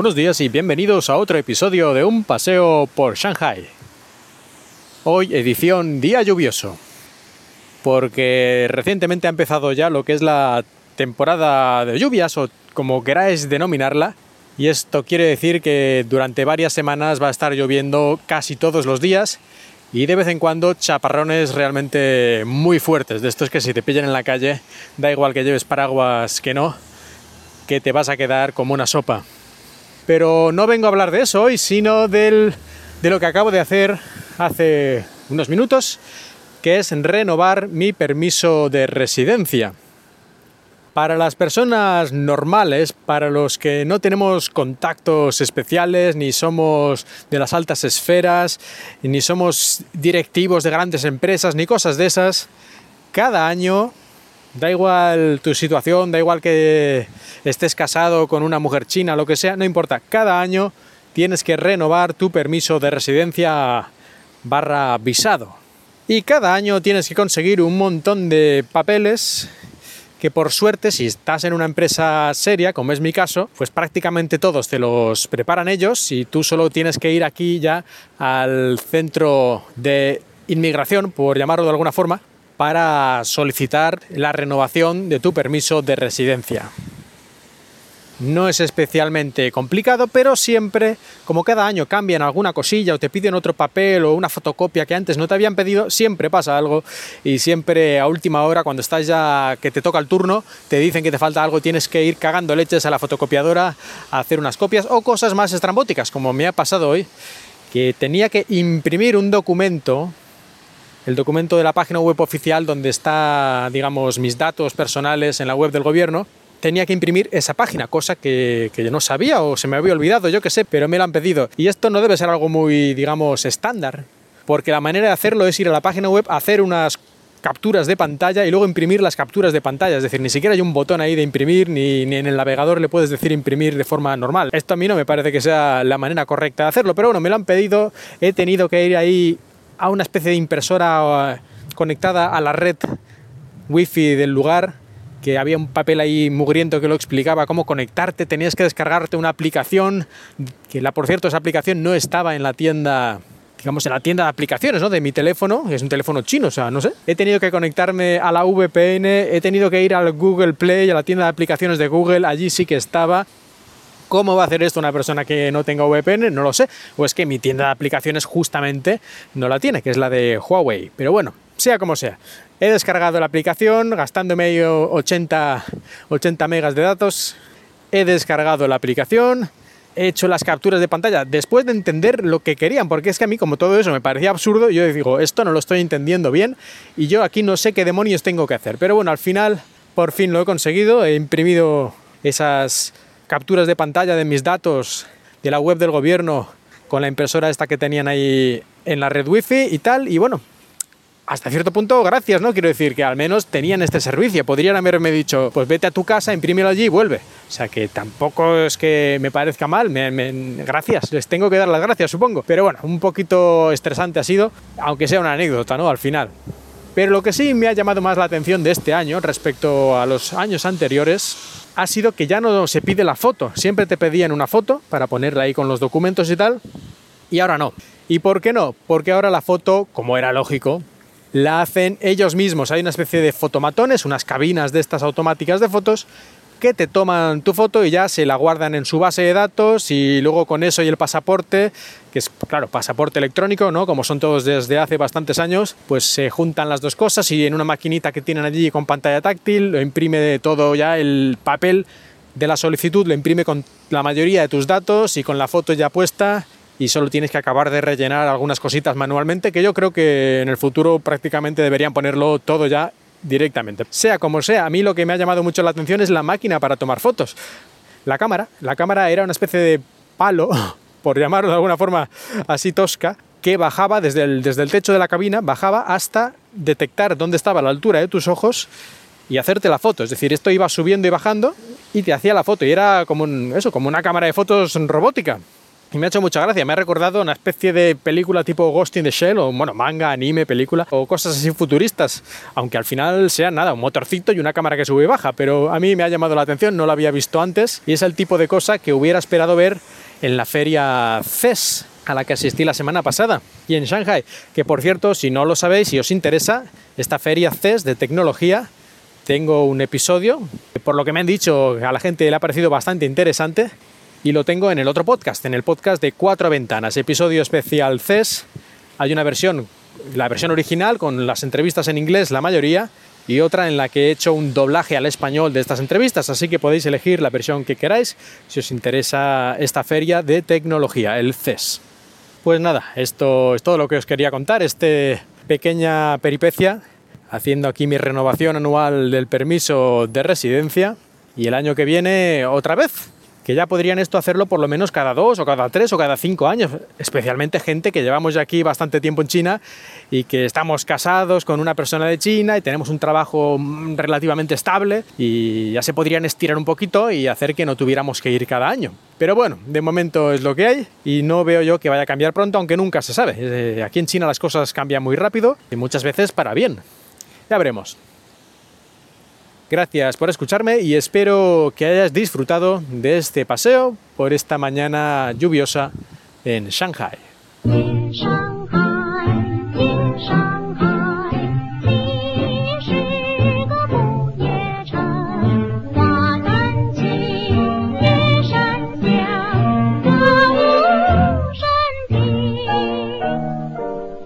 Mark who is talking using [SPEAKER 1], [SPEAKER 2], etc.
[SPEAKER 1] Buenos días y bienvenidos a otro episodio de Un paseo por Shanghai. Hoy edición día lluvioso, porque recientemente ha empezado ya lo que es la temporada de lluvias o como queráis denominarla, y esto quiere decir que durante varias semanas va a estar lloviendo casi todos los días y de vez en cuando chaparrones realmente muy fuertes, de estos que si te pillan en la calle, da igual que lleves paraguas que no, que te vas a quedar como una sopa. Pero no vengo a hablar de eso hoy, sino del, de lo que acabo de hacer hace unos minutos, que es renovar mi permiso de residencia. Para las personas normales, para los que no tenemos contactos especiales, ni somos de las altas esferas, ni somos directivos de grandes empresas, ni cosas de esas, cada año Da igual tu situación, da igual que estés casado con una mujer china, lo que sea, no importa. Cada año tienes que renovar tu permiso de residencia barra visado. Y cada año tienes que conseguir un montón de papeles que por suerte si estás en una empresa seria, como es mi caso, pues prácticamente todos te los preparan ellos y tú solo tienes que ir aquí ya al centro de inmigración, por llamarlo de alguna forma, para solicitar la renovación de tu permiso de residencia. No es especialmente complicado, pero siempre, como cada año cambian alguna cosilla o te piden otro papel o una fotocopia que antes no te habían pedido, siempre pasa algo y siempre a última hora, cuando estás ya que te toca el turno, te dicen que te falta algo, tienes que ir cagando leches a la fotocopiadora a hacer unas copias o cosas más estrambóticas, como me ha pasado hoy, que tenía que imprimir un documento el documento de la página web oficial donde está, digamos, mis datos personales en la web del gobierno, tenía que imprimir esa página, cosa que, yo no sabía o se me había olvidado, yo qué sé, pero me lo han pedido. Y esto no debe ser algo muy, digamos, estándar, porque la manera de hacerlo es ir a la página web, hacer unas capturas de pantalla y luego imprimir las capturas de pantalla. Es decir, ni siquiera hay un botón ahí de imprimir, ni, ni, en el navegador le puedes decir imprimir de forma normal. Esto a mí no me parece que sea la manera correcta de hacerlo, pero bueno, me lo han pedido, he tenido que ir ahí a una especie de impresora eh, conectada a la red wifi del lugar que había un papel ahí mugriento que lo explicaba cómo conectarte, tenías que descargarte una aplicación, que la por cierto esa aplicación no estaba en la tienda, digamos en la tienda de aplicaciones, ¿no? de mi teléfono, es un teléfono chino, o sea, no sé. He tenido que conectarme a la VPN, he tenido que ir al Google Play, a la tienda de aplicaciones de Google, allí sí que estaba ¿Cómo va a hacer esto una persona que no tenga VPN? No lo sé. O es que mi tienda de aplicaciones justamente no la tiene, que es la de Huawei. Pero bueno, sea como sea. He descargado la aplicación gastándome 80, 80 megas de datos. He descargado la aplicación. He hecho las capturas de pantalla después de entender lo que querían, porque es que a mí como todo eso me parecía absurdo, yo digo, esto no lo estoy entendiendo bien y yo aquí no sé qué demonios tengo que hacer. Pero bueno, al final por fin lo he conseguido, he imprimido esas capturas de pantalla de mis datos de la web del gobierno con la impresora esta que tenían ahí en la red wifi y tal. Y bueno, hasta cierto punto, gracias, ¿no? Quiero decir que al menos tenían este servicio. Podrían haberme dicho, pues vete a tu casa, imprímelo allí y vuelve. O sea que tampoco es que me parezca mal. gracias, les tengo que dar las gracias, supongo. Pero bueno, un poquito estresante ha sido, aunque sea una anécdota, ¿no? Al final. Pero lo que sí me ha llamado más la atención de este año respecto a los años anteriores ha sido que ya no se pide la foto. Siempre te pedían una foto para ponerla ahí con los documentos y tal, y ahora no. ¿Y por qué no? Porque ahora la foto, como era lógico, la hacen ellos mismos. Hay una especie de fotomatones, unas cabinas de estas automáticas de fotos, que te toman tu foto y ya se la guardan en su base de datos y luego con eso y el pasaporte, que es, claro, pasaporte electrónico, ¿no? Como son todos desde hace bastantes años, pues se juntan las dos cosas y en una maquinita que tienen allí con pantalla táctil, lo imprime de todo ya el papel de la solicitud, lo imprime con la mayoría de tus datos y con la foto ya puesta y solo tienes que acabar de rellenar algunas cositas manualmente, que yo creo que en el futuro prácticamente deberían ponerlo todo ya directamente. Sea como sea, a mí lo que me ha llamado mucho la atención es la máquina para tomar fotos. La cámara, la cámara era una especie de palo, por llamarlo de alguna forma así tosca, que bajaba desde el, desde el techo de la cabina, bajaba hasta detectar dónde estaba la altura de tus ojos y hacerte la foto. Es decir, esto iba subiendo y bajando y te hacía la foto. Y era como, eso, como una cámara de fotos robótica. Y me ha hecho mucha gracia, me ha recordado una especie de película tipo Ghost in the Shell, o bueno, manga, anime, película, o cosas así futuristas, aunque al final sea nada, un motorcito y una cámara que sube y baja, pero a mí me ha llamado la atención, no lo había visto antes, y es el tipo de cosa que hubiera esperado ver en la feria CES, a la que asistí la semana pasada, y en Shanghai, que por cierto, si no lo sabéis, si os interesa, esta feria CES de tecnología, tengo un episodio, por lo que me han dicho, a la gente le ha parecido bastante interesante, y lo tengo en el otro podcast, en el podcast de Cuatro Ventanas, episodio especial CES. Hay una versión, la versión original con las entrevistas en inglés, la mayoría, y otra en la que he hecho un doblaje al español de estas entrevistas, así que podéis elegir la versión que queráis si os interesa esta feria de tecnología, el CES. Pues nada, esto es todo lo que os quería contar, este pequeña peripecia, haciendo aquí mi renovación anual del permiso de residencia y el año que viene otra vez que ya podrían esto hacerlo por lo menos cada dos o cada tres o cada cinco años, especialmente gente que llevamos ya aquí bastante tiempo en China y que estamos casados con una persona de China y tenemos un trabajo mm, relativamente estable y ya se podrían estirar un poquito y hacer que no tuviéramos que ir cada año. Pero bueno, de momento es lo que hay y no veo yo que vaya a cambiar pronto, aunque nunca se sabe. Eh, aquí en China las cosas cambian muy rápido y muchas veces para bien. Ya veremos. Gracias por escucharme y espero que hayas disfrutado de este paseo por esta mañana lluviosa en Shanghai.